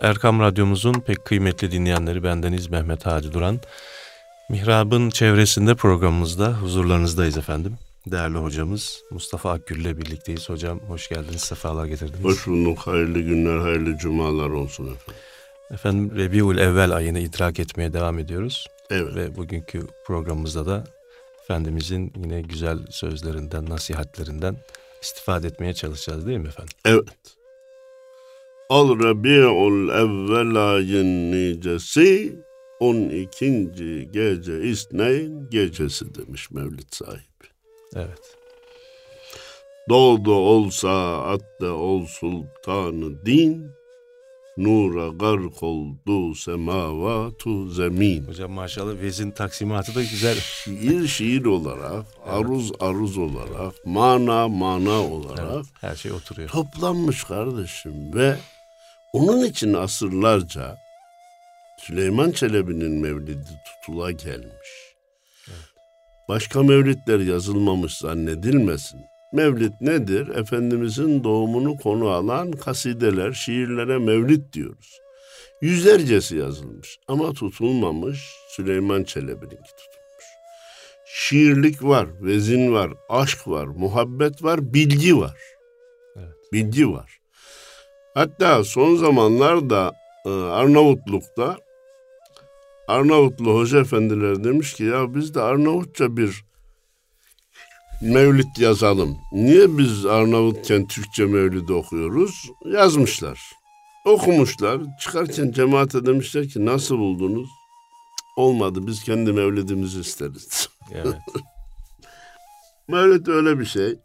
Erkam Radyomuzun pek kıymetli dinleyenleri bendeniz Mehmet Hadi Duran. Mihrab'ın çevresinde programımızda huzurlarınızdayız efendim. Değerli hocamız Mustafa Akgül ile birlikteyiz. Hocam hoş geldiniz, sefalar getirdiniz. Hoş bulduk, hayırlı günler, hayırlı cumalar olsun efendim. Efendim Rebiul Evvel ayını idrak etmeye devam ediyoruz. Evet. Ve bugünkü programımızda da Efendimizin yine güzel sözlerinden, nasihatlerinden istifade etmeye çalışacağız değil mi efendim? Evet. Al Rabi'ul evvel ayın nicesi 12. gece İsneyn gecesi demiş Mevlid sahibi. Evet. Doğdu olsa atta ol sultanı din Nura gark oldu semavatu zemin. Hocam maşallah vezin taksimatı da güzel. Şiir şiir olarak, aruz aruz olarak, mana mana olarak Evet, her şey oturuyor. toplanmış kardeşim ve onun için asırlarca Süleyman Çelebi'nin mevlidi tutula gelmiş. Başka mevlidler yazılmamış zannedilmesin. Mevlid nedir? Efendimizin doğumunu konu alan kasideler, şiirlere mevlid diyoruz. Yüzlercesi yazılmış ama tutulmamış Süleyman Çelebi'ninki tutulmuş. Şiirlik var, vezin var, aşk var, muhabbet var, bilgi var. Evet. Bilgi var. Hatta son zamanlarda e, Arnavutluk'ta Arnavutlu hoca efendiler demiş ki ya biz de Arnavutça bir mevlid yazalım. Niye biz Arnavutken Türkçe mevlid okuyoruz? Yazmışlar. Okumuşlar. Çıkarken cemaate demişler ki nasıl buldunuz? Olmadı biz kendi mevlidimizi isteriz. Evet. Mevlid öyle bir şey.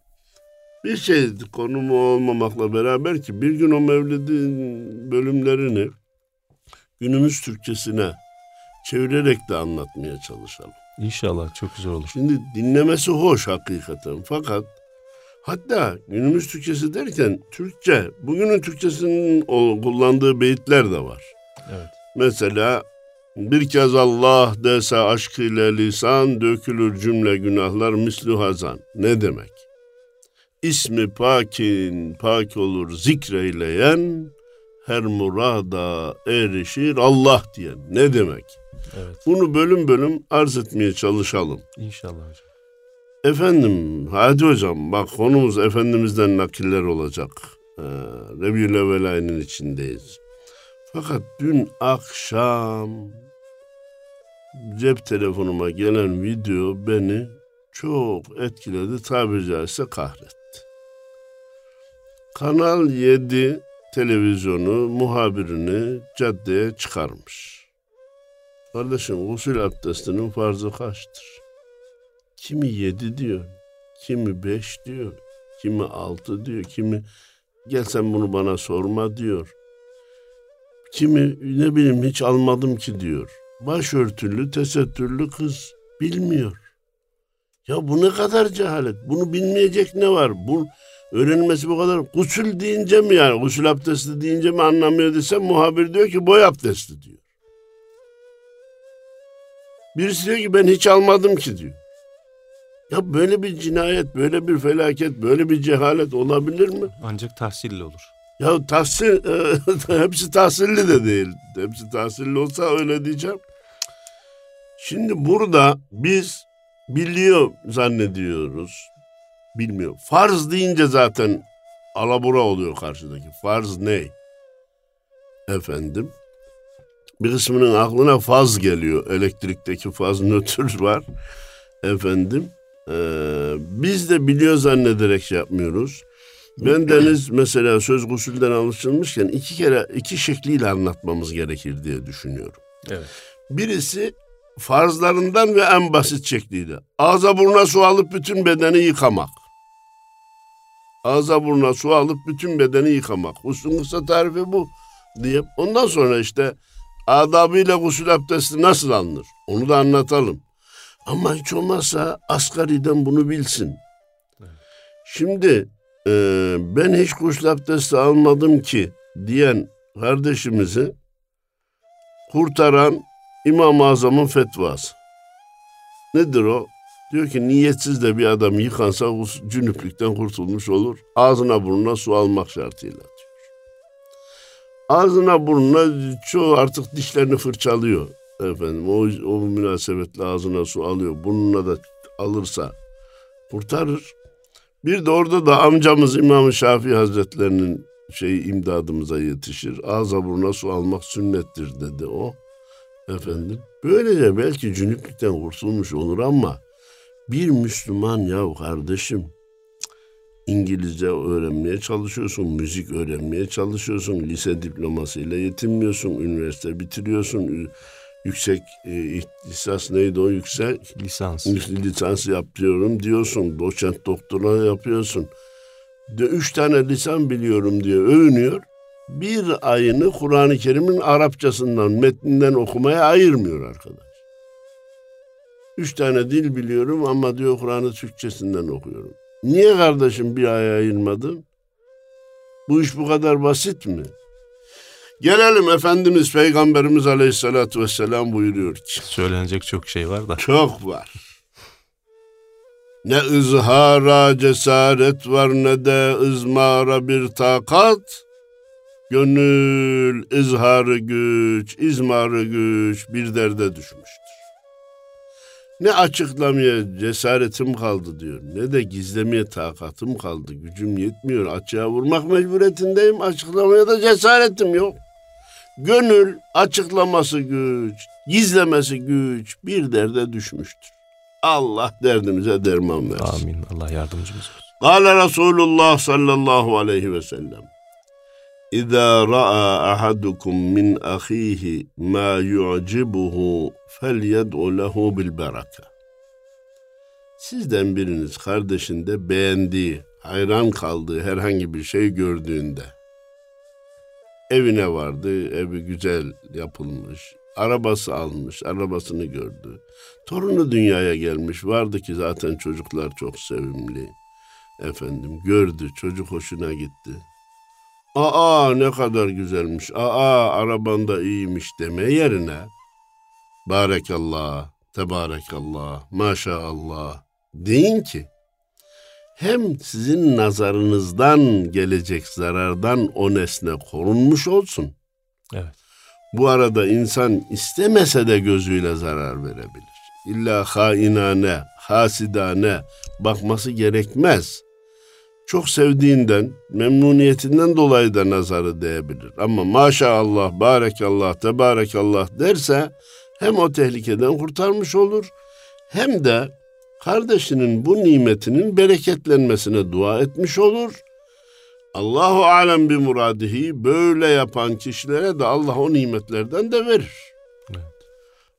Bir şey konumu olmamakla beraber ki bir gün o mevlidin bölümlerini günümüz Türkçesine çevirerek de anlatmaya çalışalım. İnşallah çok güzel olur. Şimdi dinlemesi hoş hakikaten fakat hatta günümüz Türkçesi derken Türkçe, bugünün Türkçesinin kullandığı beyitler de var. Evet. Mesela bir kez Allah dese aşkıyla lisan dökülür cümle günahlar mislü hazan. Ne demek? İsmi pakin pak olur zikreyleyen her murada erişir Allah diyen. Ne demek? Evet. Bunu bölüm bölüm arz etmeye çalışalım. İnşallah hocam. Efendim, hadi hocam bak konumuz Efendimiz'den nakiller olacak. Ee, Rebiyül Evvel ayının içindeyiz. Fakat dün akşam cep telefonuma gelen video beni çok etkiledi, tabiri caizse kahretti. Kanal 7 televizyonu muhabirini caddeye çıkarmış. Kardeşim gusül abdestinin farzı kaçtır? Kimi yedi diyor, kimi beş diyor, kimi altı diyor, kimi gel sen bunu bana sorma diyor. Kimi ne bileyim hiç almadım ki diyor. Başörtülü, tesettürlü kız bilmiyor. Ya bu ne kadar cehalet. Bunu bilmeyecek ne var? Bu öğrenilmesi bu kadar. Gusül deyince mi yani? Gusül abdesti deyince mi anlamıyor desem muhabir diyor ki boy abdesti diyor. Birisi diyor ki ben hiç almadım ki diyor. Ya böyle bir cinayet, böyle bir felaket, böyle bir cehalet olabilir mi? Ancak tahsilli olur. Ya tahsil, e, hepsi tahsilli de değil. Hepsi tahsilli olsa öyle diyeceğim. Şimdi burada biz biliyor zannediyoruz. Bilmiyor. Farz deyince zaten alabora oluyor karşıdaki. Farz ne? Efendim? Bir kısmının aklına faz geliyor. Elektrikteki faz nötr var. Efendim? Ee, biz de biliyor zannederek şey yapmıyoruz. Ben deniz mesela söz gusülden alışılmışken iki kere iki şekliyle anlatmamız gerekir diye düşünüyorum. Evet. Birisi farzlarından ve en basit şekliyle. Ağza buruna su alıp bütün bedeni yıkamak. Ağza buruna su alıp bütün bedeni yıkamak. Usulün kısa tarifi bu diye. Ondan sonra işte adabıyla gusül abdesti nasıl alınır? Onu da anlatalım. Ama hiç olmazsa asgariden bunu bilsin. Şimdi e, ben hiç gusül abdesti almadım ki diyen kardeşimizi kurtaran İmam-ı Azam'ın fetvası. Nedir o? Diyor ki niyetsiz de bir adam yıkansa cünüplükten kurtulmuş olur. Ağzına burnuna su almak şartıyla diyor. Ağzına burnuna çoğu artık dişlerini fırçalıyor efendim. O, o münasebetle ağzına su alıyor. Burnuna da alırsa kurtarır. Bir de orada da amcamız İmam Şafii Hazretlerinin şey imdadımıza yetişir. Ağza buruna su almak sünnettir dedi o. Efendim. Böylece belki cünüplükten kurtulmuş olur ama bir Müslüman ya kardeşim İngilizce öğrenmeye çalışıyorsun, müzik öğrenmeye çalışıyorsun, lise diplomasıyla yetinmiyorsun, üniversite bitiriyorsun, yüksek e, lisans neydi o yüksek? Lisans. Lisans yapıyorum diyorsun, doçent doktora yapıyorsun. De üç tane lisan biliyorum diye övünüyor. Bir ayını Kur'an-ı Kerim'in Arapçasından, metninden okumaya ayırmıyor arkadaş. Üç tane dil biliyorum ama diyor Kur'an'ı Türkçesinden okuyorum. Niye kardeşim bir ay ayırmadın? Bu iş bu kadar basit mi? Gelelim Efendimiz Peygamberimiz Aleyhisselatü Vesselam buyuruyor ki. Söylenecek çok şey var da. Çok var. Ne ızhara cesaret var ne de ızmara bir takat. Gönül izharı güç, izmarı güç bir derde düşmüştür. Ne açıklamaya cesaretim kaldı diyor. Ne de gizlemeye takatım kaldı. Gücüm yetmiyor. Açığa vurmak mecburiyetindeyim. Açıklamaya da cesaretim yok. Gönül açıklaması güç, gizlemesi güç bir derde düşmüştür. Allah derdimize derman versin. Amin. Allah yardımcımız olsun. Kale Resulullah sallallahu aleyhi ve sellem. İza ra'a ahadukum min ahihi ma yu'cibuhu lehu bil beraka. Sizden biriniz kardeşinde beğendiği, hayran kaldığı herhangi bir şey gördüğünde evine vardı, evi güzel yapılmış, arabası almış, arabasını gördü. Torunu dünyaya gelmiş, vardı ki zaten çocuklar çok sevimli. Efendim gördü, çocuk hoşuna gitti. Aa ne kadar güzelmiş, aa arabanda iyiymiş deme yerine Barekallah, tebarekallah, maşallah deyin ki hem sizin nazarınızdan gelecek zarardan o nesne korunmuş olsun. Evet. Bu arada insan istemese de gözüyle zarar verebilir. İlla hainane, hasidane bakması gerekmez. Çok sevdiğinden, memnuniyetinden dolayı da nazarı değebilir. Ama maşallah, barekallah, tebarekallah derse hem o tehlikeden kurtarmış olur hem de kardeşinin bu nimetinin bereketlenmesine dua etmiş olur. Allahu alem bir muradihi böyle yapan kişilere de Allah o nimetlerden de verir. Evet.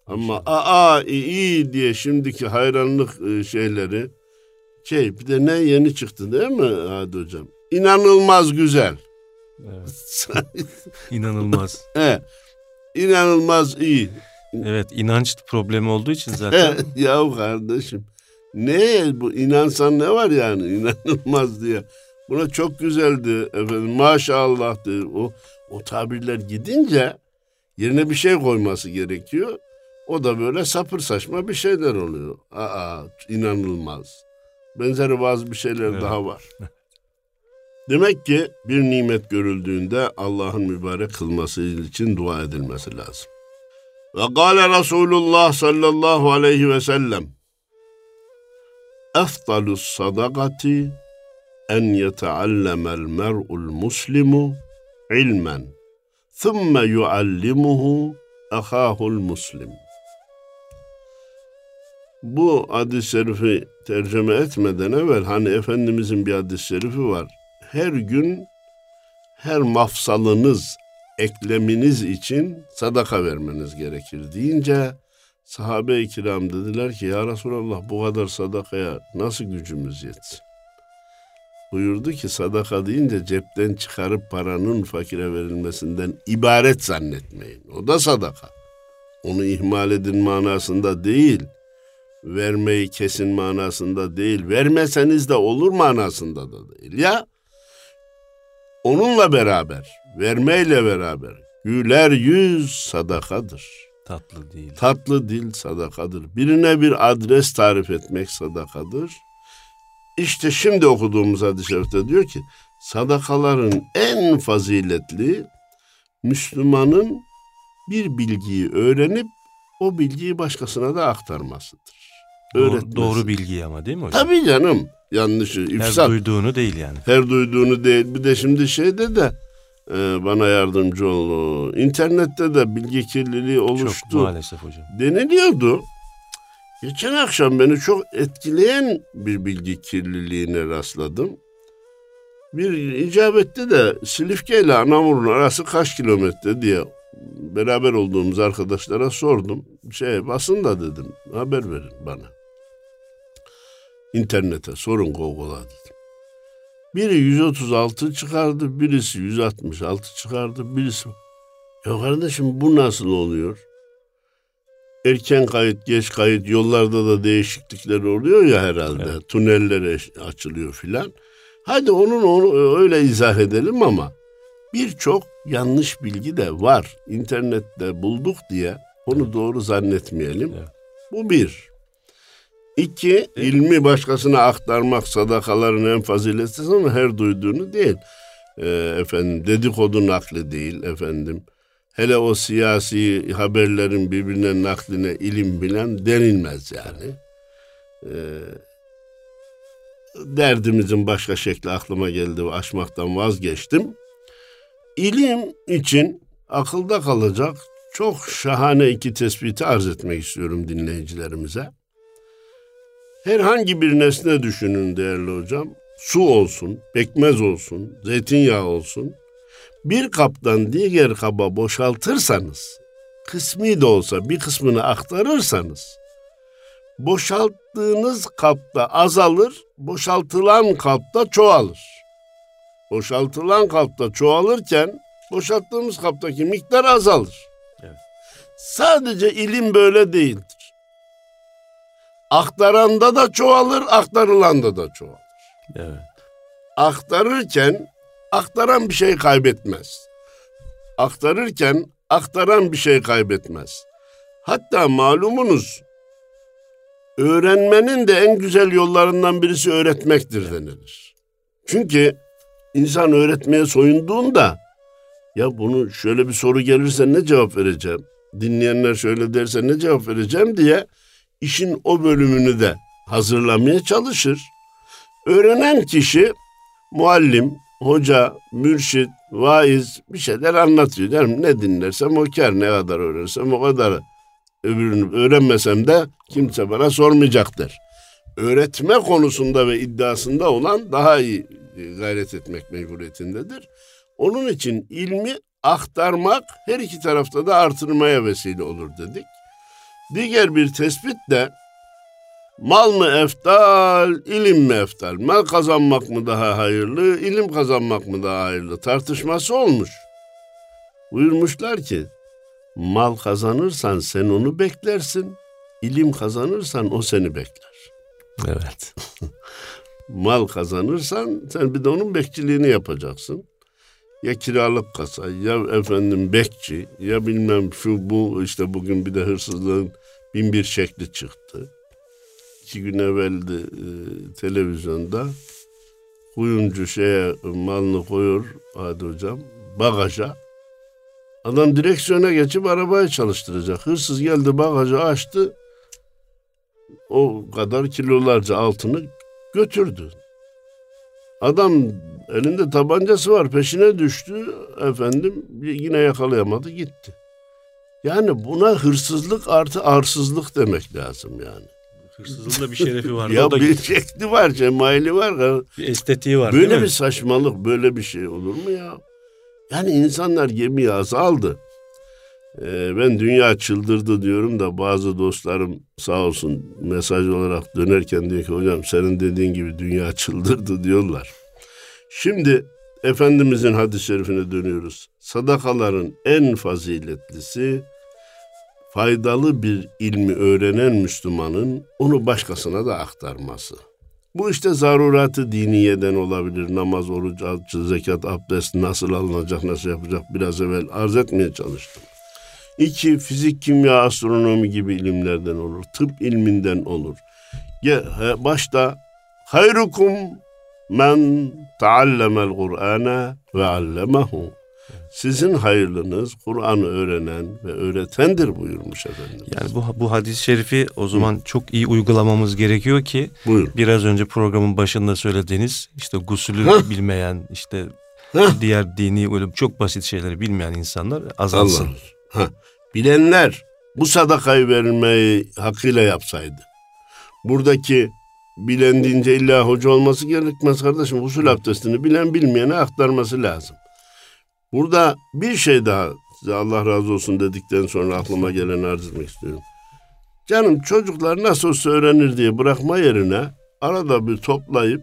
Ama aa iyi diye şimdiki hayranlık e, şeyleri şey bir de ne yeni çıktı değil mi Hadi hocam? İnanılmaz güzel. Evet. İnanılmaz. He, inanılmaz iyi. Evet inanç problemi olduğu için zaten. ya kardeşim ne bu inansan ne var yani inanılmaz diye. Buna çok güzeldi efendim maşallah diye. O, o tabirler gidince yerine bir şey koyması gerekiyor. O da böyle sapır saçma bir şeyler oluyor. Aa inanılmaz. Benzeri bazı bir şeyler Evet. daha var. Demek ki bir nimet görüldüğünde Allah'ın mübarek kılması için dua edilmesi lazım. Ve kâle Resulullah sallallahu aleyhi ve sellem Efdalus sadakati en yeteallemel mer'ul muslimu ilmen thumme yuallimuhu ahahul muslim. Bu hadis-i şerifi tercüme etmeden evvel hani Efendimizin bir hadis-i şerifi var. Her gün her mafsalınız, ekleminiz için sadaka vermeniz gerekir deyince sahabe-i kiram dediler ki ya Resulallah bu kadar sadakaya nasıl gücümüz yetsin? Buyurdu ki sadaka deyince cepten çıkarıp paranın fakire verilmesinden ibaret zannetmeyin. O da sadaka. Onu ihmal edin manasında değil. Vermeyi kesin manasında değil. Vermeseniz de olur manasında da değil. Ya onunla beraber, vermeyle beraber güler yüz sadakadır. Tatlı değil. Tatlı dil sadakadır. Birine bir adres tarif etmek sadakadır. İşte şimdi okuduğumuz hadis-i şerifte diyor ki sadakaların en faziletli Müslümanın bir bilgiyi öğrenip o bilgiyi başkasına da aktarmasıdır. Doğru, doğru bilgiyi ama değil mi hocam? Tabii canım. Yanlışı, ifsat. Her duyduğunu değil yani. Her duyduğunu değil. Bir de şimdi şeyde de e, bana yardımcı ol. İnternette de bilgi kirliliği oluştu. Çok maalesef hocam. Deniliyordu. Geçen akşam beni çok etkileyen bir bilgi kirliliğine rastladım. Bir icabette de Silifke ile Anamur'un arası kaç kilometre diye beraber olduğumuz arkadaşlara sordum. Şey basın da dedim haber verin bana. İnternete sorun Google'a dedim. Biri 136 çıkardı, birisi 166 çıkardı, birisi... Ya kardeşim bu nasıl oluyor? Erken kayıt, geç kayıt, yollarda da değişiklikler oluyor ya herhalde. Evet. Tuneller açılıyor filan. Hadi onun onu öyle izah edelim ama birçok yanlış bilgi de var. İnternette bulduk diye onu doğru zannetmeyelim. Evet. Bu bir. İki, ilmi başkasına aktarmak sadakaların en faziletlisi ama her duyduğunu değil. E, efendim dedikodu nakli değil efendim. Hele o siyasi haberlerin birbirine nakline ilim bilen denilmez yani. E, derdimizin başka şekli aklıma geldi ve aşmaktan vazgeçtim. İlim için akılda kalacak çok şahane iki tespiti arz etmek istiyorum dinleyicilerimize. Herhangi bir nesne düşünün değerli hocam. Su olsun, pekmez olsun, zeytinyağı olsun. Bir kaptan diğer kaba boşaltırsanız, kısmi de olsa bir kısmını aktarırsanız, boşalttığınız kapta azalır, boşaltılan kapta çoğalır. Boşaltılan kapta çoğalırken boşalttığımız kaptaki miktar azalır. Evet. Sadece ilim böyle değildir. Aktaranda da çoğalır, aktarılanda da çoğalır. Evet. Aktarırken aktaran bir şey kaybetmez. Aktarırken aktaran bir şey kaybetmez. Hatta malumunuz öğrenmenin de en güzel yollarından birisi öğretmektir denilir. Çünkü insan öğretmeye soyunduğunda ya bunu şöyle bir soru gelirse ne cevap vereceğim? Dinleyenler şöyle derse ne cevap vereceğim diye işin o bölümünü de hazırlamaya çalışır. Öğrenen kişi muallim, hoca, mürşit, vaiz bir şeyler anlatıyor. Derim ne dinlersem o kar, ne kadar öğrensem o kadar. Öbürünü öğrenmesem de kimse bana sormayacaktır. Öğretme konusunda ve iddiasında olan daha iyi gayret etmek mecburiyetindedir. Onun için ilmi aktarmak her iki tarafta da artırmaya vesile olur dedik. Diğer bir tespit de mal mı eftal, ilim mi eftal? Mal kazanmak mı daha hayırlı, ilim kazanmak mı daha hayırlı? Tartışması olmuş. Buyurmuşlar ki, mal kazanırsan sen onu beklersin, ilim kazanırsan o seni bekler. Evet. mal kazanırsan sen bir de onun bekçiliğini yapacaksın ya kiralık kasa ya efendim bekçi ya bilmem şu bu işte bugün bir de hırsızlığın bin bir şekli çıktı. İki gün evveldi e, televizyonda kuyumcu şeye malını koyuyor hadi hocam bagaja. Adam direksiyona geçip arabayı çalıştıracak. Hırsız geldi bagajı açtı. O kadar kilolarca altını götürdü. Adam elinde tabancası var peşine düştü efendim yine yakalayamadı gitti. Yani buna hırsızlık artı arsızlık demek lazım yani. Hırsızlığın da bir şerefi var. ya bir şekli var, cemali var. Bir estetiği var Böyle bir saçmalık, böyle bir şey olur mu ya? Yani insanlar gemiyi azaldı. Ee, ben dünya çıldırdı diyorum da bazı dostlarım sağ olsun mesaj olarak dönerken diyor ki hocam senin dediğin gibi dünya çıldırdı diyorlar. Şimdi Efendimizin hadis-i şerifine dönüyoruz. Sadakaların en faziletlisi faydalı bir ilmi öğrenen Müslümanın onu başkasına da aktarması. Bu işte zaruratı diniyeden olabilir. Namaz, oruç, alçı, zekat, abdest nasıl alınacak, nasıl yapacak biraz evvel arz etmeye çalıştım. İki, fizik, kimya, astronomi gibi ilimlerden olur. Tıp ilminden olur. Başta hayrukum men taallemel Kur'ane ve allemehu. Sizin hayırlınız Kur'an'ı öğrenen ve öğretendir buyurmuş efendim. Yani bu bu hadis-i şerifi o zaman Hı. çok iyi uygulamamız gerekiyor ki Buyur. biraz önce programın başında söylediğiniz işte gusülü Heh. bilmeyen işte Heh. diğer dini ölüm çok basit şeyleri bilmeyen insanlar azalsın. Allah. Bilenler bu sadakayı verilmeyi hakkıyla yapsaydı. Buradaki bilen deyince illa hoca olması gerekmez kardeşim. Usul abdestini bilen bilmeyene aktarması lazım. Burada bir şey daha size Allah razı olsun dedikten sonra aklıma gelen arz etmek istiyorum. Canım çocuklar nasıl olsa öğrenir diye bırakma yerine arada bir toplayıp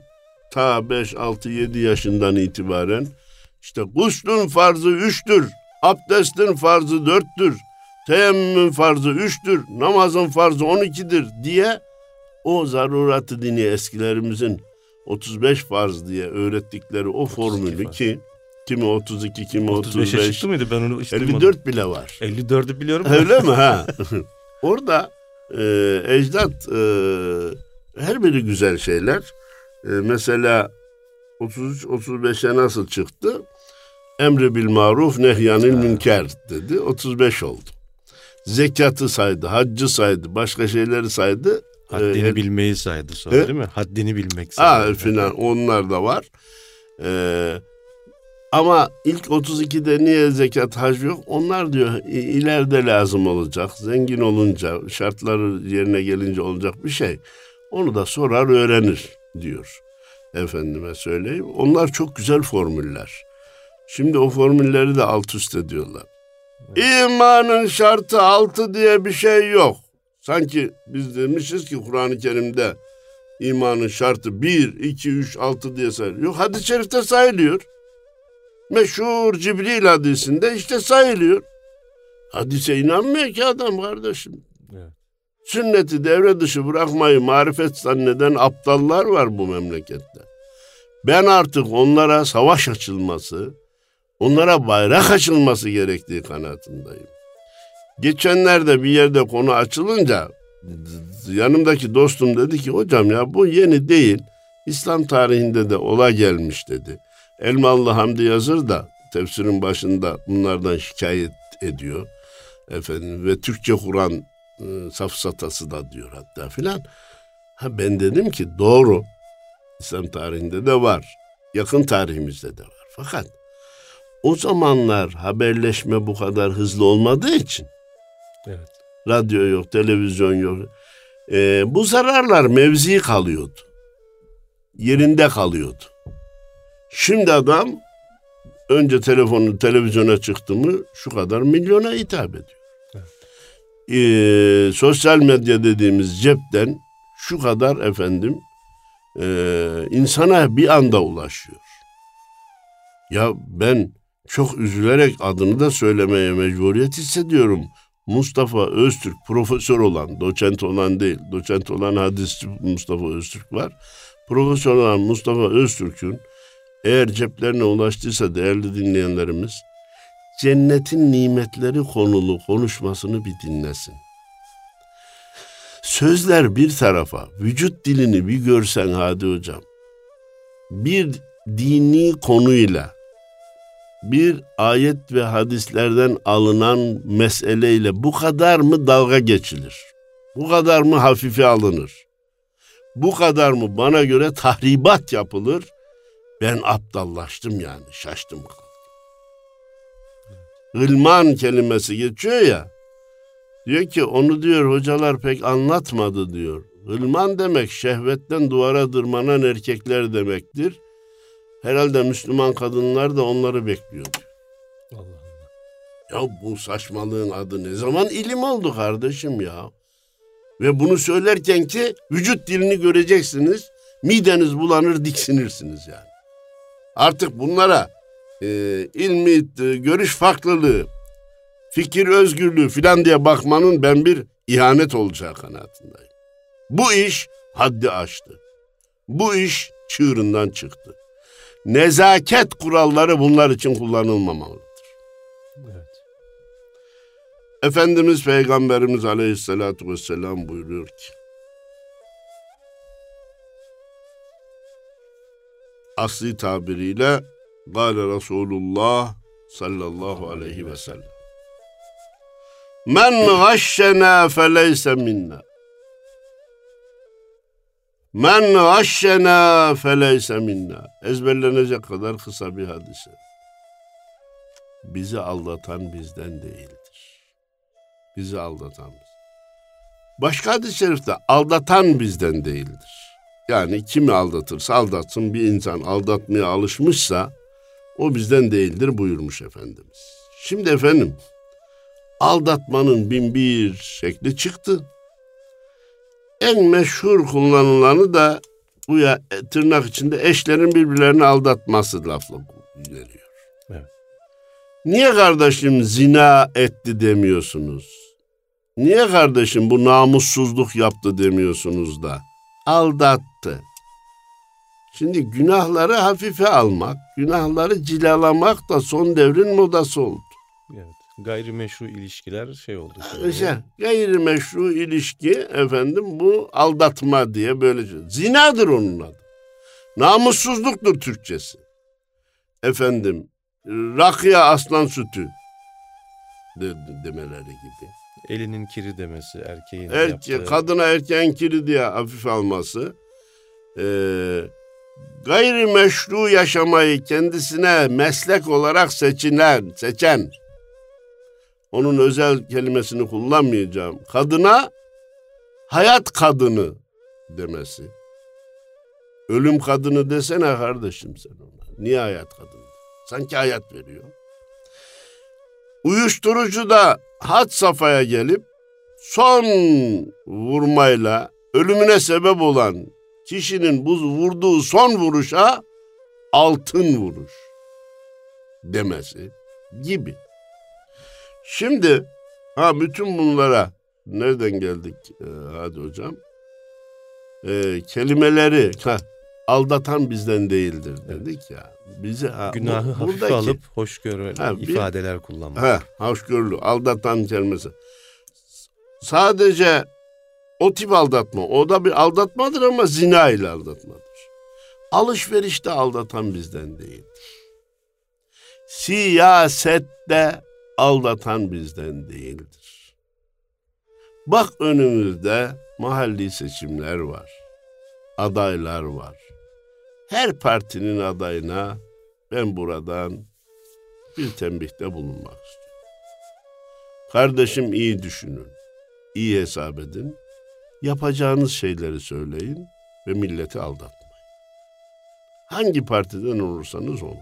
ta 5, 6, 7 yaşından itibaren işte guslün farzı üçtür, abdestin farzı dörttür, teyemmümün farzı üçtür, namazın farzı on ikidir diye o zaruratı dini eskilerimizin 35 farz diye öğrettikleri o formülü ki kimi 32 kimi 35. 35'e çıktı mıydı ben onu hiç 54 duymadım. bile var. 54'ü biliyorum. Öyle mi ha? Orada e, ecdat e, her biri güzel şeyler. E, mesela 33 35'e nasıl çıktı? Emri bil maruf nehyanil münker dedi. 35 oldu. Zekatı saydı, haccı saydı, başka şeyleri saydı. Haddini ee, bilmeyi saydı sonra e? değil mi? Haddini bilmek saydı. Ha, filan onlar da var. Ee, ama ilk 32'de niye zekat hac yok? Onlar diyor ileride lazım olacak. Zengin olunca, şartları yerine gelince olacak bir şey. Onu da sorar öğrenir diyor. Efendime söyleyeyim. Onlar çok güzel formüller. Şimdi o formülleri de alt üst ediyorlar. İmanın şartı altı diye bir şey yok. Sanki biz demişiz ki Kur'an-ı Kerim'de imanın şartı bir, iki, üç, altı diye sayılıyor. Yok hadis-i şerifte sayılıyor. Meşhur Cibril hadisinde işte sayılıyor. Hadise inanmıyor ki adam kardeşim. Evet. Sünneti devre dışı bırakmayı marifet zanneden aptallar var bu memlekette. Ben artık onlara savaş açılması, onlara bayrak açılması gerektiği kanaatindeyim. Geçenlerde bir yerde konu açılınca yanımdaki dostum dedi ki hocam ya bu yeni değil. İslam tarihinde de ola gelmiş dedi. Elmalı Hamdi yazır da tefsirin başında bunlardan şikayet ediyor. Efendim ve Türkçe Kur'an e, safsatası da diyor hatta filan. Ha ben dedim ki doğru. İslam tarihinde de var. Yakın tarihimizde de var. Fakat o zamanlar haberleşme bu kadar hızlı olmadığı için evet. radyo yok, televizyon yok. Ee, bu zararlar mevzi kalıyordu. Yerinde kalıyordu. Şimdi adam önce telefonu televizyona çıktı mı şu kadar milyona hitap ediyor. Evet. Ee, sosyal medya dediğimiz cepten şu kadar efendim e, insana bir anda ulaşıyor. Ya ben çok üzülerek adını da söylemeye mecburiyet hissediyorum. Mustafa Öztürk profesör olan, doçent olan değil, doçent olan hadisçi Mustafa Öztürk var. Profesör olan Mustafa Öztürk'ün eğer ceplerine ulaştıysa değerli dinleyenlerimiz, cennetin nimetleri konulu konuşmasını bir dinlesin. Sözler bir tarafa, vücut dilini bir görsen Hadi Hocam. Bir dini konuyla, bir ayet ve hadislerden alınan meseleyle bu kadar mı dalga geçilir? Bu kadar mı hafife alınır? Bu kadar mı bana göre tahribat yapılır? Ben aptallaştım yani, şaştım kaldım. Gılman kelimesi geçiyor ya. Diyor ki onu diyor hocalar pek anlatmadı diyor. Gılman demek şehvetten duvara dırmanan erkekler demektir. Herhalde Müslüman kadınlar da onları bekliyor diyor. Allah Allah. Ya bu saçmalığın adı ne zaman ilim oldu kardeşim ya. Ve bunu söylerken ki vücut dilini göreceksiniz. Mideniz bulanır diksinirsiniz yani. Artık bunlara e, ilmi e, görüş farklılığı, fikir özgürlüğü filan diye bakmanın ben bir ihanet olacağı kanaatindeyim. Bu iş haddi aştı. Bu iş çığırından çıktı. Nezaket kuralları bunlar için kullanılmamalıdır. Evet. Efendimiz Peygamberimiz Aleyhisselatü Vesselam buyuruyor ki asli tabiriyle Gale Resulullah sallallahu aleyhi ve sellem. Men gashşena feleyse minna. Men gashşena feleyse minna. Ezberlenecek kadar kısa bir hadise. Bizi aldatan bizden değildir. Bizi aldatan biz. Başka hadis-i şerifte aldatan bizden değildir. Yani kimi aldatırsa aldatsın bir insan aldatmaya alışmışsa o bizden değildir buyurmuş Efendimiz. Şimdi efendim aldatmanın bin bir şekli çıktı. En meşhur kullanılanı da bu ya e, tırnak içinde eşlerin birbirlerini aldatması lafla geliyor. Evet. Niye kardeşim zina etti demiyorsunuz? Niye kardeşim bu namussuzluk yaptı demiyorsunuz da? Aldattı. Şimdi günahları hafife almak, günahları cilalamak da son devrin modası oldu. Evet. Gayrimeşru ilişkiler şey oldu. Güzel. Gayrimeşru ilişki efendim bu aldatma diye böyle şey. Zinadır onun adı. Namussuzluktur Türkçesi. Efendim rakıya aslan sütü de, demeleri gibi. Elinin kiri demesi erkeğin Erke, yaptığı. kadına erkeğin kiri diye hafif alması. Ee, gayrimeşru yaşamayı kendisine meslek olarak seçinen, seçen onun özel kelimesini kullanmayacağım. Kadına hayat kadını demesi. Ölüm kadını desene kardeşim sen ona. Niye hayat kadını? Sanki hayat veriyor. Uyuşturucu da had safhaya gelip son vurmayla ölümüne sebep olan kişinin bu vurduğu son vuruşa altın vuruş demesi gibi. Şimdi ha bütün bunlara nereden geldik ee, hadi hocam? Ee, kelimeleri ha, aldatan bizden değildir dedik ya. Bizi Günahı bu- hafife buradaki- alıp hoşgörü Ha, bir- ifadeler kullanmak. Ha, hoşgörülü, aldatan kelimesi. Sadece o tip aldatma, o da bir aldatmadır ama zina ile aldatmadır. Alışverişte aldatan bizden değildir. Siyasette aldatan bizden değildir. Bak önümüzde mahalli seçimler var. Adaylar var. Her partinin adayına ben buradan bir tembihte bulunmak istiyorum. Kardeşim iyi düşünün, iyi hesap edin, yapacağınız şeyleri söyleyin ve milleti aldatmayın. Hangi partiden olursanız olun.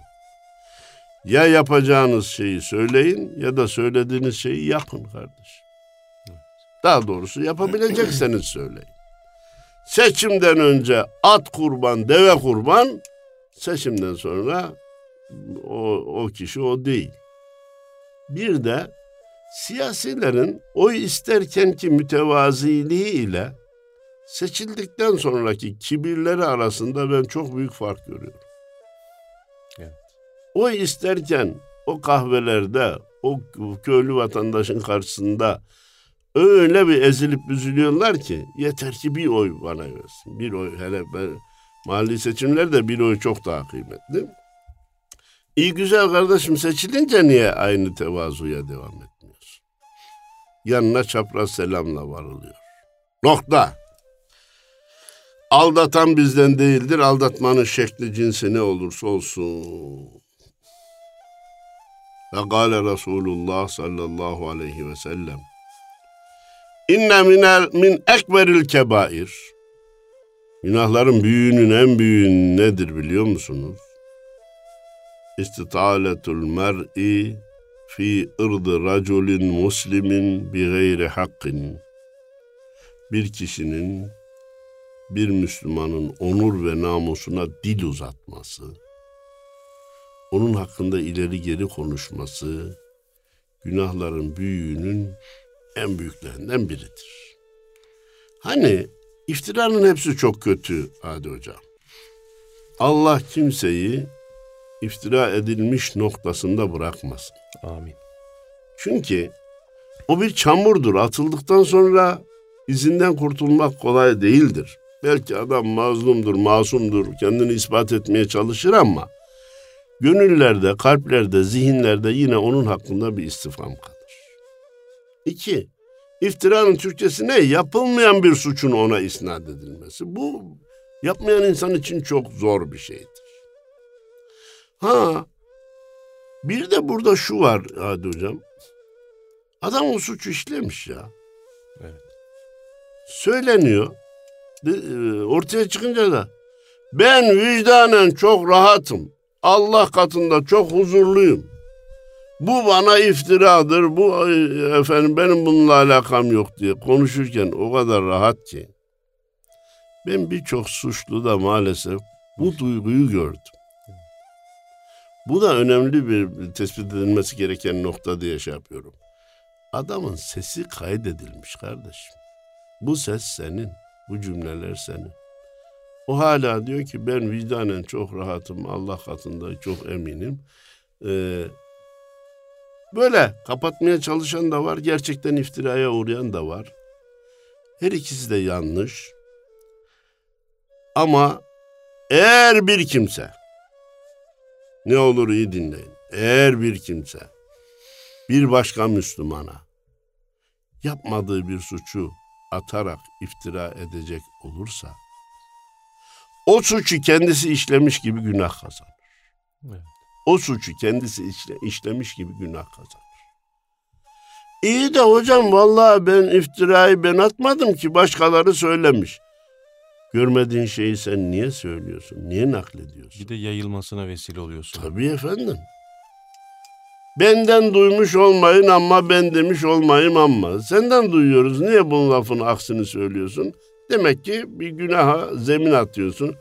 Ya yapacağınız şeyi söyleyin ya da söylediğiniz şeyi yapın kardeşim. Daha doğrusu yapabilecekseniz söyleyin. Seçimden önce at kurban, deve kurban, seçimden sonra o, o kişi o değil. Bir de siyasilerin oy isterken ki mütevaziliği ile seçildikten sonraki kibirleri arasında ben çok büyük fark görüyorum. Evet. Oy isterken o kahvelerde o köylü vatandaşın karşısında öyle bir ezilip büzülüyorlar ki yeter ki bir oy bana versin. Bir oy hele ben, mahalli seçimlerde bir oy çok daha kıymetli. İyi güzel kardeşim seçilince niye aynı tevazuya devam etmiyorsun? Yanına çapraz selamla varılıyor. Nokta. Aldatan bizden değildir. Aldatmanın şekli cinsi ne olursa olsun. Ve gâle Resulullah sallallahu aleyhi ve sellem. İnne minel min ekberil kebair. Günahların büyüğünün en büyüğü nedir biliyor musunuz? İstitaletul mer'i fi ırdı raculin muslimin bi gayri hakkin. Bir kişinin bir Müslümanın onur ve namusuna dil uzatması, onun hakkında ileri geri konuşması, günahların büyüğünün en büyüklerinden biridir. Hani iftiranın hepsi çok kötü Hadi Hocam. Allah kimseyi iftira edilmiş noktasında bırakmasın. Amin. Çünkü o bir çamurdur. Atıldıktan sonra izinden kurtulmak kolay değildir. Belki adam mazlumdur, masumdur, kendini ispat etmeye çalışır ama Gönüllerde, kalplerde, zihinlerde yine onun hakkında bir istifam kalır. İki, iftiranın Türkçesi ne? Yapılmayan bir suçun ona isnat edilmesi. Bu yapmayan insan için çok zor bir şeydir. Ha, bir de burada şu var Hadi Hocam. Adam o suçu işlemiş ya. Evet. Söyleniyor. E, ortaya çıkınca da ben vicdanen çok rahatım. Allah katında çok huzurluyum. Bu bana iftiradır. Bu efendim benim bununla alakam yok diye konuşurken o kadar rahat ki. Ben birçok suçlu da maalesef bu duyguyu gördüm. Bu da önemli bir tespit edilmesi gereken nokta diye şey yapıyorum. Adamın sesi kaydedilmiş kardeşim. Bu ses senin, bu cümleler senin. O hala diyor ki ben vicdanen çok rahatım, Allah katında çok eminim. Ee, böyle kapatmaya çalışan da var, gerçekten iftiraya uğrayan da var. Her ikisi de yanlış. Ama eğer bir kimse, ne olur iyi dinleyin, eğer bir kimse bir başka Müslümana yapmadığı bir suçu atarak iftira edecek olursa o suçu kendisi işlemiş gibi günah kazanır. Evet. O suçu kendisi işle, işlemiş gibi günah kazanır. İyi de hocam vallahi ben iftirayı ben atmadım ki başkaları söylemiş. Görmediğin şeyi sen niye söylüyorsun? Niye naklediyorsun? Bir de yayılmasına vesile oluyorsun. Tabii efendim. Benden duymuş olmayın ama ben demiş olmayayım ama. Senden duyuyoruz. Niye bunun lafın aksini söylüyorsun? Demek ki bir günaha zemin atıyorsun.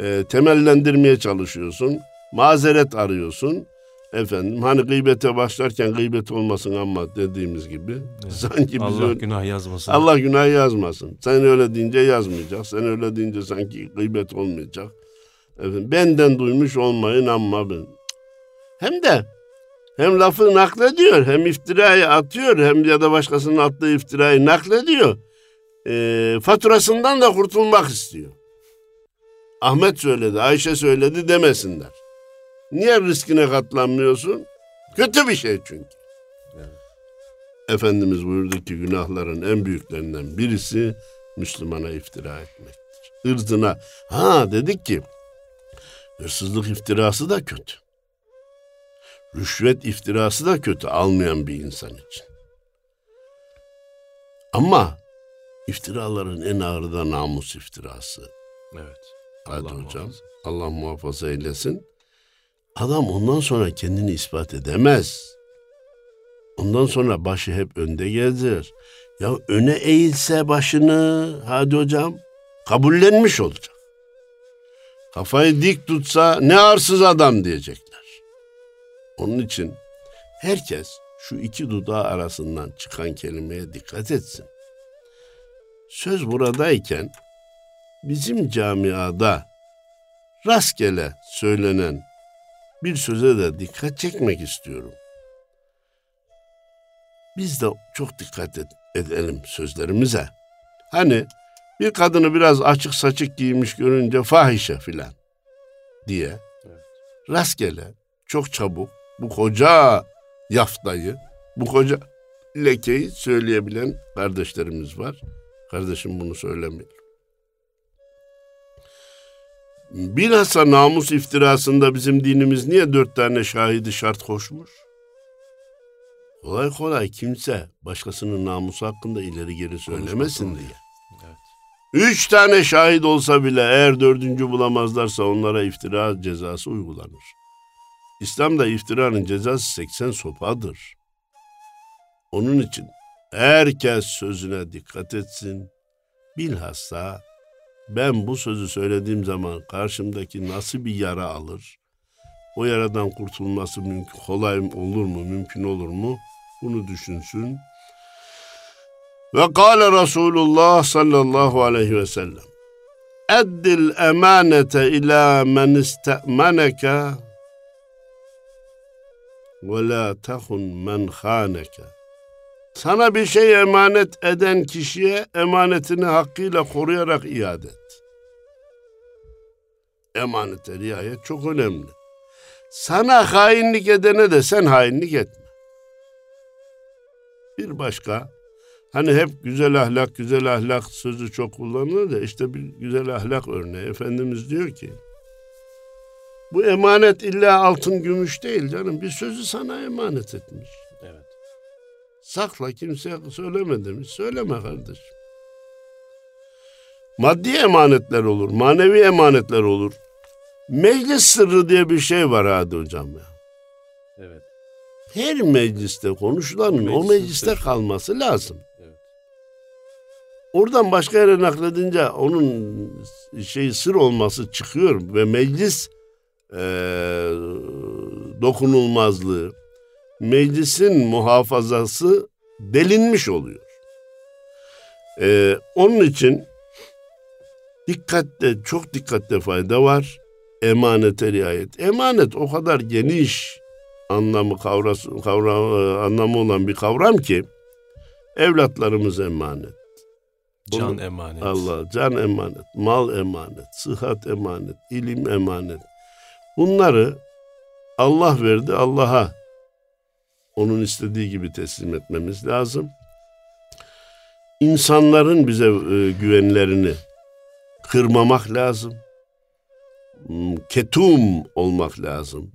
E, temellendirmeye çalışıyorsun. Mazeret arıyorsun. Efendim hani gıybete başlarken gıybet olmasın ama dediğimiz gibi. Evet. Sanki Allah öyle, günah yazmasın. Allah günah yazmasın. Sen öyle deyince yazmayacak. Sen öyle deyince sanki gıybet olmayacak. Efendim, benden duymuş olmayın ama ben. Hem de hem lafı naklediyor hem iftirayı atıyor hem ya da başkasının attığı iftirayı naklediyor. E, faturasından da kurtulmak istiyor. Ahmet söyledi, Ayşe söyledi demesinler. Niye riskine katlanmıyorsun? Kötü bir şey çünkü. Evet. Efendimiz buyurdu ki günahların en büyüklerinden birisi Müslümana iftira etmektir. Irzına. Ha dedik ki hırsızlık iftirası da kötü. Rüşvet iftirası da kötü almayan bir insan için. Ama iftiraların en ağırı da namus iftirası. Evet. Hadi Allah hocam. Muhafaza. Allah muhafaza eylesin. Adam ondan sonra kendini ispat edemez. Ondan sonra başı hep önde gezer. Ya öne eğilse başını hadi hocam kabullenmiş olacak. Kafayı dik tutsa ne arsız adam diyecekler. Onun için herkes şu iki dudağı arasından çıkan kelimeye dikkat etsin. Söz buradayken bizim camiada rastgele söylenen bir söze de dikkat çekmek istiyorum. Biz de çok dikkat et, edelim sözlerimize. Hani bir kadını biraz açık saçık giymiş görünce fahişe filan diye evet. rastgele çok çabuk bu koca yaftayı, bu koca lekeyi söyleyebilen kardeşlerimiz var. Kardeşim bunu söylemiyor. Bilhassa namus iftirasında bizim dinimiz niye dört tane şahidi şart koşmuş? Kolay kolay kimse başkasının namusu hakkında ileri geri söylemesin diye. Evet. Üç tane şahit olsa bile eğer dördüncü bulamazlarsa onlara iftira cezası uygulanır. İslam'da iftiranın cezası 80 sopadır. Onun için herkes sözüne dikkat etsin. Bilhassa ben bu sözü söylediğim zaman karşımdaki nasıl bir yara alır? O yaradan kurtulması mümkün, kolay olur mu, mümkün olur mu? Bunu düşünsün. Ve kâle Resulullah sallallahu aleyhi ve sellem. Eddil emanete ila men iste'meneke ve la tahun men khaneke. Sana bir şey emanet eden kişiye emanetini hakkıyla koruyarak iade et. Emanete riayet çok önemli. Sana hainlik edene de sen hainlik etme. Bir başka hani hep güzel ahlak güzel ahlak sözü çok kullanılır da işte bir güzel ahlak örneği. Efendimiz diyor ki bu emanet illa altın gümüş değil canım. Bir sözü sana emanet etmiş. Sakla kimseye söyleme demiş. Söyleme kardeşim. Maddi emanetler olur, manevi emanetler olur. Meclis sırrı diye bir şey var hadi hocam ya. Evet. Her mecliste konuşulanın o Meclisin mecliste sırrı. kalması lazım. Evet. Oradan başka yere nakledince onun şey sır olması çıkıyor ve meclis eee, dokunulmazlığı, meclisin muhafazası delinmiş oluyor. Eee, onun için dikkatte, çok dikkatte fayda var. Emanete riayet. Emanet o kadar geniş anlamı kavrası, kavram, anlamı olan bir kavram ki evlatlarımız emanet. Can Onu- emanet. Allah can emanet, mal emanet, sıhhat emanet, ilim emanet. Bunları Allah verdi Allah'a onun istediği gibi teslim etmemiz lazım. İnsanların bize e, güvenlerini kırmamak lazım. Hmm, Ketum olmak lazım.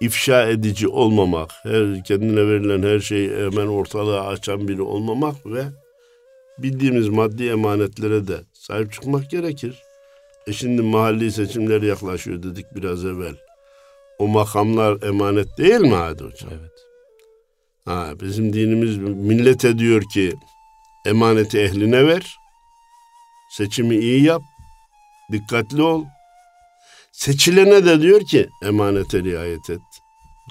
İfşa edici olmamak, her kendine verilen her şeyi hemen ortalığa açan biri olmamak ve bildiğimiz maddi emanetlere de sahip çıkmak gerekir. E şimdi mahalli seçimler yaklaşıyor dedik biraz evvel. O makamlar emanet değil mi hadi hocam? Evet. Ha, bizim dinimiz millete diyor ki emaneti ehline ver. Seçimi iyi yap. Dikkatli ol. Seçilene de diyor ki emanete riayet et.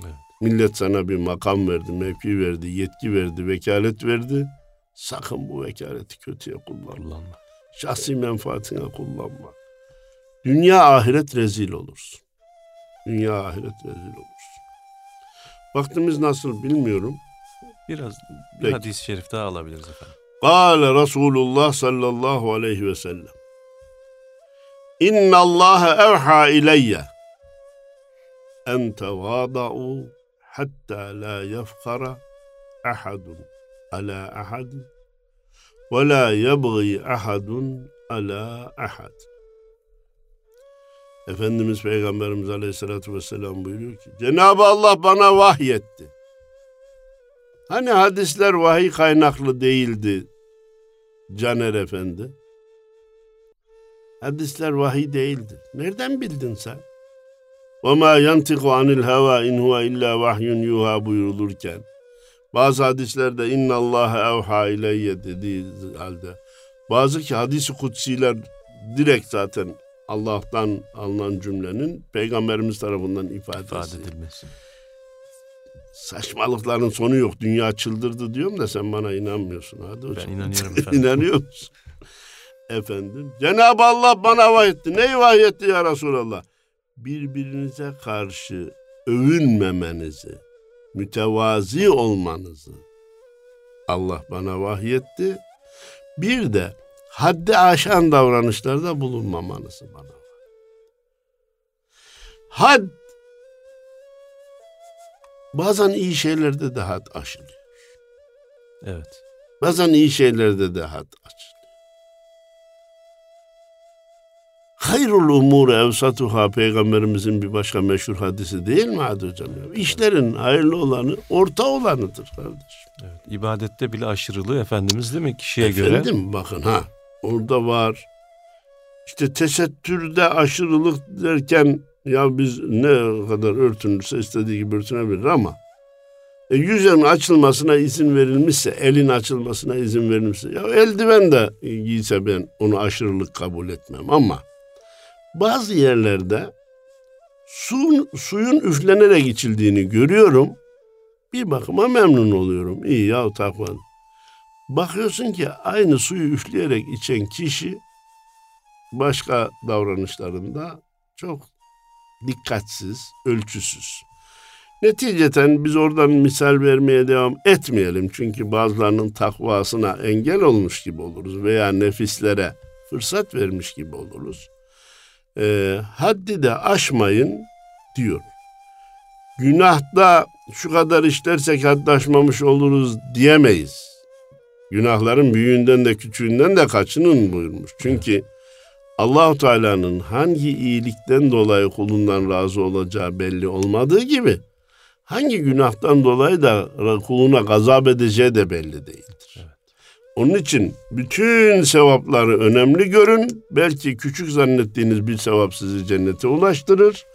Evet. Millet sana bir makam verdi, mevki verdi, yetki verdi, vekalet verdi. Sakın bu vekaleti kötüye kullanma. Kullanma. Şahsi menfaatine kullanma. Dünya ahiret rezil olursun. Dünya ahiret rezil olursun. Vaktimiz nasıl bilmiyorum. Biraz bir Peki. hadis-i şerif daha alabiliriz efendim. Kale Resulullah sallallahu aleyhi ve sellem. İnna Allah evha ileyye en tevada'u hatta la yefkara ahadun ala ahadin ve la yebği ahadun ala ahad. Efendimiz Peygamberimiz Aleyhisselatü Vesselam buyuruyor ki Cenab-ı Allah bana vahyetti. Hani hadisler vahiy kaynaklı değildi Caner Efendi? Hadisler vahiy değildir. Nereden bildin sen? وَمَا يَنْتِقُ عَنِ الْهَوَا اِنْ هُوَ اِلَّا وَحْيٌ يُوهَا buyurulurken bazı hadislerde inna Allah evha ileyye dediği halde bazı ki hadisi kutsiler direkt zaten Allah'tan alınan cümlenin peygamberimiz tarafından ifadesi. ifade edilmesi. Saçmalıkların sonu yok. Dünya çıldırdı diyorum da sen bana inanmıyorsun. Hadi hocam. Ben inanıyorum efendim. İnanıyor musun? Efendim. Cenab-ı Allah bana vahyetti. Neyi vahyetti ya Resulallah? Birbirinize karşı övünmemenizi, mütevazi olmanızı Allah bana vahyetti. Bir de haddi aşan davranışlarda bulunmamanızı bana. Had bazen iyi şeylerde de had aşılıyor. Evet. Bazen iyi şeylerde de had açılıyor. Hayrul umur evsatuha peygamberimizin bir başka meşhur hadisi değil mi Hadi hocam? Ya? İşlerin hayırlı olanı orta olanıdır kardeşim. Evet. İbadette bile aşırılığı Efendimiz değil mi kişiye göre? Efendim bakın ha orada var. İşte tesettürde aşırılık derken ya biz ne kadar örtünürse istediği gibi örtünebilir ama e, yüzün açılmasına izin verilmişse, elin açılmasına izin verilmişse, ya eldiven de giyse ben onu aşırılık kabul etmem ama bazı yerlerde su, suyun üflenerek içildiğini görüyorum. Bir bakıma memnun oluyorum. İyi ya takva. Bakıyorsun ki aynı suyu üfleyerek içen kişi başka davranışlarında çok dikkatsiz, ölçüsüz. Neticeten biz oradan misal vermeye devam etmeyelim. Çünkü bazılarının takvasına engel olmuş gibi oluruz veya nefislere fırsat vermiş gibi oluruz. Ee, haddi de aşmayın diyor. günahda şu kadar işlersek haddaşmamış oluruz diyemeyiz. Günahların büyüğünden de küçüğünden de kaçının buyurmuş. Çünkü Allahu Teala'nın hangi iyilikten dolayı kulundan razı olacağı belli olmadığı gibi hangi günahtan dolayı da kuluna gazap edeceği de belli değildir. Evet. Onun için bütün sevapları önemli görün. Belki küçük zannettiğiniz bir sevap sizi cennete ulaştırır.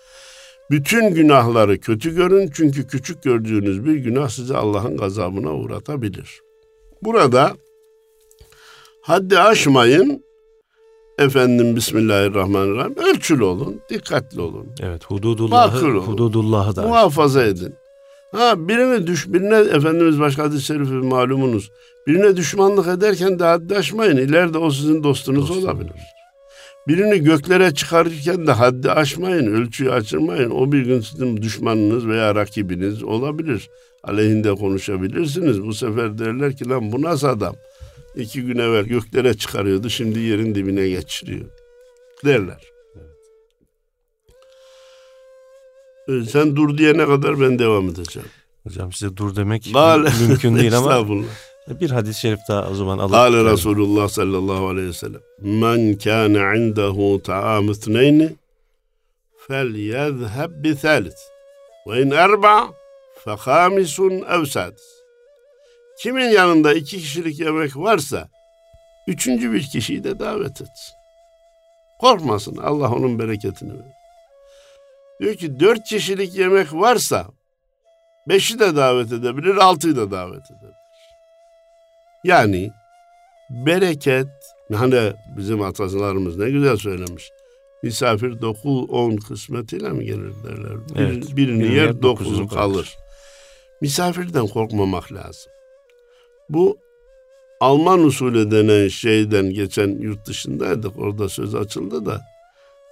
Bütün günahları kötü görün çünkü küçük gördüğünüz bir günah sizi Allah'ın gazabına uğratabilir. Burada haddi aşmayın. Efendim Bismillahirrahmanirrahim. Ölçülü olun, dikkatli olun. Evet, hududullahı, hududullahı da muhafaza edin. Ha birine düş birine Efendimiz başka hadis-i şerifi malumunuz. Birine düşmanlık ederken de haddi aşmayın. İleride o sizin dostunuz Dostum. olabilir. Birini göklere çıkarırken de haddi aşmayın, ölçüyü açırmayın. O bir gün sizin düşmanınız veya rakibiniz olabilir. Aleyhinde konuşabilirsiniz. Bu sefer derler ki lan bu nasıl adam? İki gün evvel göklere çıkarıyordu, şimdi yerin dibine geçiriyor. Derler. Evet. Sen dur diyene kadar ben devam edeceğim. Hocam size dur demek Bale, mümkün değil ama bir hadis-i şerif daha o zaman alıp. Kale Resulullah sallallahu aleyhi ve sellem. Men kâne indehu ta'am ithneyni fel yezheb bi thalith. Ve in erba fe hamisun ev sadis. Kimin yanında iki kişilik yemek varsa üçüncü bir kişiyi de davet etsin. Korkmasın Allah onun bereketini verir. Diyor ki dört kişilik yemek varsa beşi de davet edebilir, altıyı da davet edebilir. Yani bereket, hani bizim atalarımız ne güzel söylemiş. Misafir dokuz on kısmetiyle mi gelir derler. Bir, evet, birini bir yer dokuzu kalır. kalır. Misafirden korkmamak lazım. Bu Alman usulü denen şeyden geçen yurt dışındaydık. Orada söz açıldı da.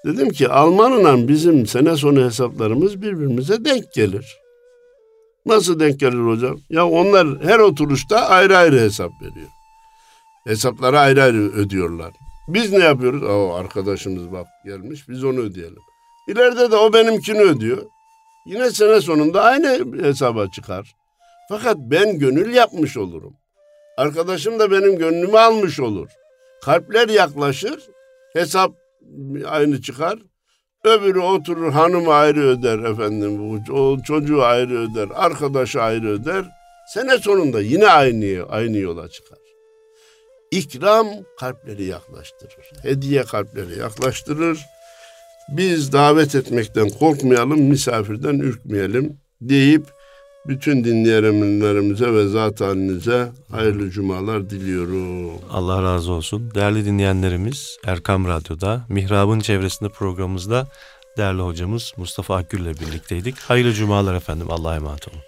Dedim ki Almanla bizim sene sonu hesaplarımız birbirimize denk gelir. Nasıl denk gelir hocam? Ya onlar her oturuşta ayrı ayrı hesap veriyor. Hesapları ayrı ayrı ödüyorlar. Biz ne yapıyoruz? O arkadaşımız bak gelmiş biz onu ödeyelim. İleride de o benimkini ödüyor. Yine sene sonunda aynı hesaba çıkar. Fakat ben gönül yapmış olurum. Arkadaşım da benim gönlümü almış olur. Kalpler yaklaşır, hesap aynı çıkar. Öbürü oturur hanım ayrı öder efendim. O çocuğu ayrı öder. Arkadaşı ayrı öder. Sene sonunda yine aynı, aynı yola çıkar. İkram kalpleri yaklaştırır. Hediye kalpleri yaklaştırır. Biz davet etmekten korkmayalım, misafirden ürkmeyelim deyip bütün dinleyenlerimize ve zat halinize hayırlı cumalar diliyorum. Allah razı olsun. Değerli dinleyenlerimiz Erkam Radyo'da Mihrab'ın çevresinde programımızda değerli hocamız Mustafa Akgül ile birlikteydik. Hayırlı cumalar efendim. Allah'a emanet olun.